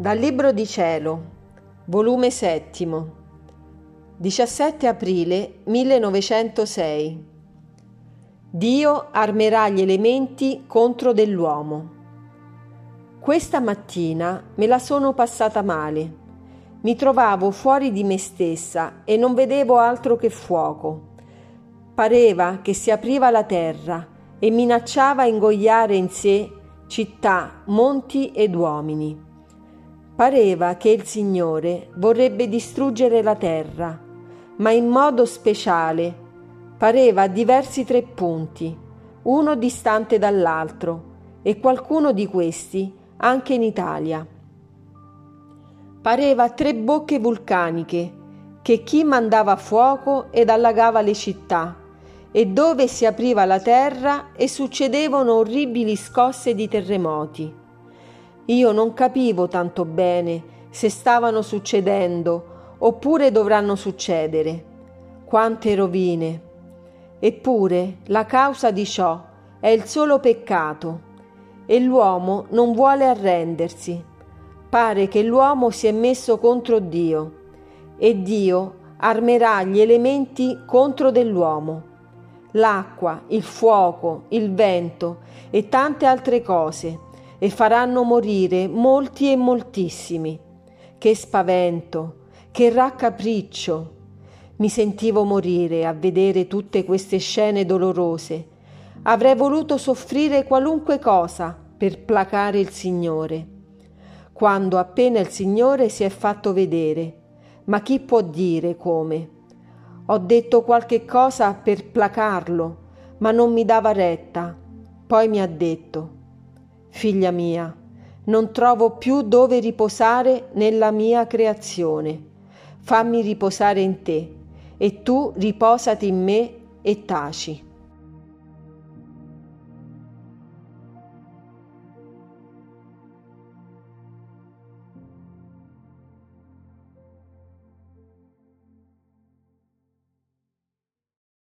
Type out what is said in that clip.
Dal Libro di Cielo, volume settimo, 17 aprile 1906. Dio armerà gli elementi contro dell'uomo. Questa mattina me la sono passata male. Mi trovavo fuori di me stessa e non vedevo altro che fuoco. Pareva che si apriva la terra e minacciava ingoiare in sé città, monti ed uomini. Pareva che il Signore vorrebbe distruggere la terra, ma in modo speciale pareva a diversi tre punti, uno distante dall'altro, e qualcuno di questi anche in Italia. Pareva tre bocche vulcaniche che chi mandava fuoco ed allagava le città, e dove si apriva la terra e succedevano orribili scosse di terremoti. Io non capivo tanto bene se stavano succedendo oppure dovranno succedere. Quante rovine! Eppure la causa di ciò è il solo peccato e l'uomo non vuole arrendersi. Pare che l'uomo si è messo contro Dio e Dio armerà gli elementi contro dell'uomo. L'acqua, il fuoco, il vento e tante altre cose e faranno morire molti e moltissimi. Che spavento, che raccapriccio. Mi sentivo morire a vedere tutte queste scene dolorose. Avrei voluto soffrire qualunque cosa per placare il Signore. Quando appena il Signore si è fatto vedere, ma chi può dire come? Ho detto qualche cosa per placarlo, ma non mi dava retta. Poi mi ha detto, Figlia mia, non trovo più dove riposare nella mia creazione. Fammi riposare in te, e tu riposati in me e taci.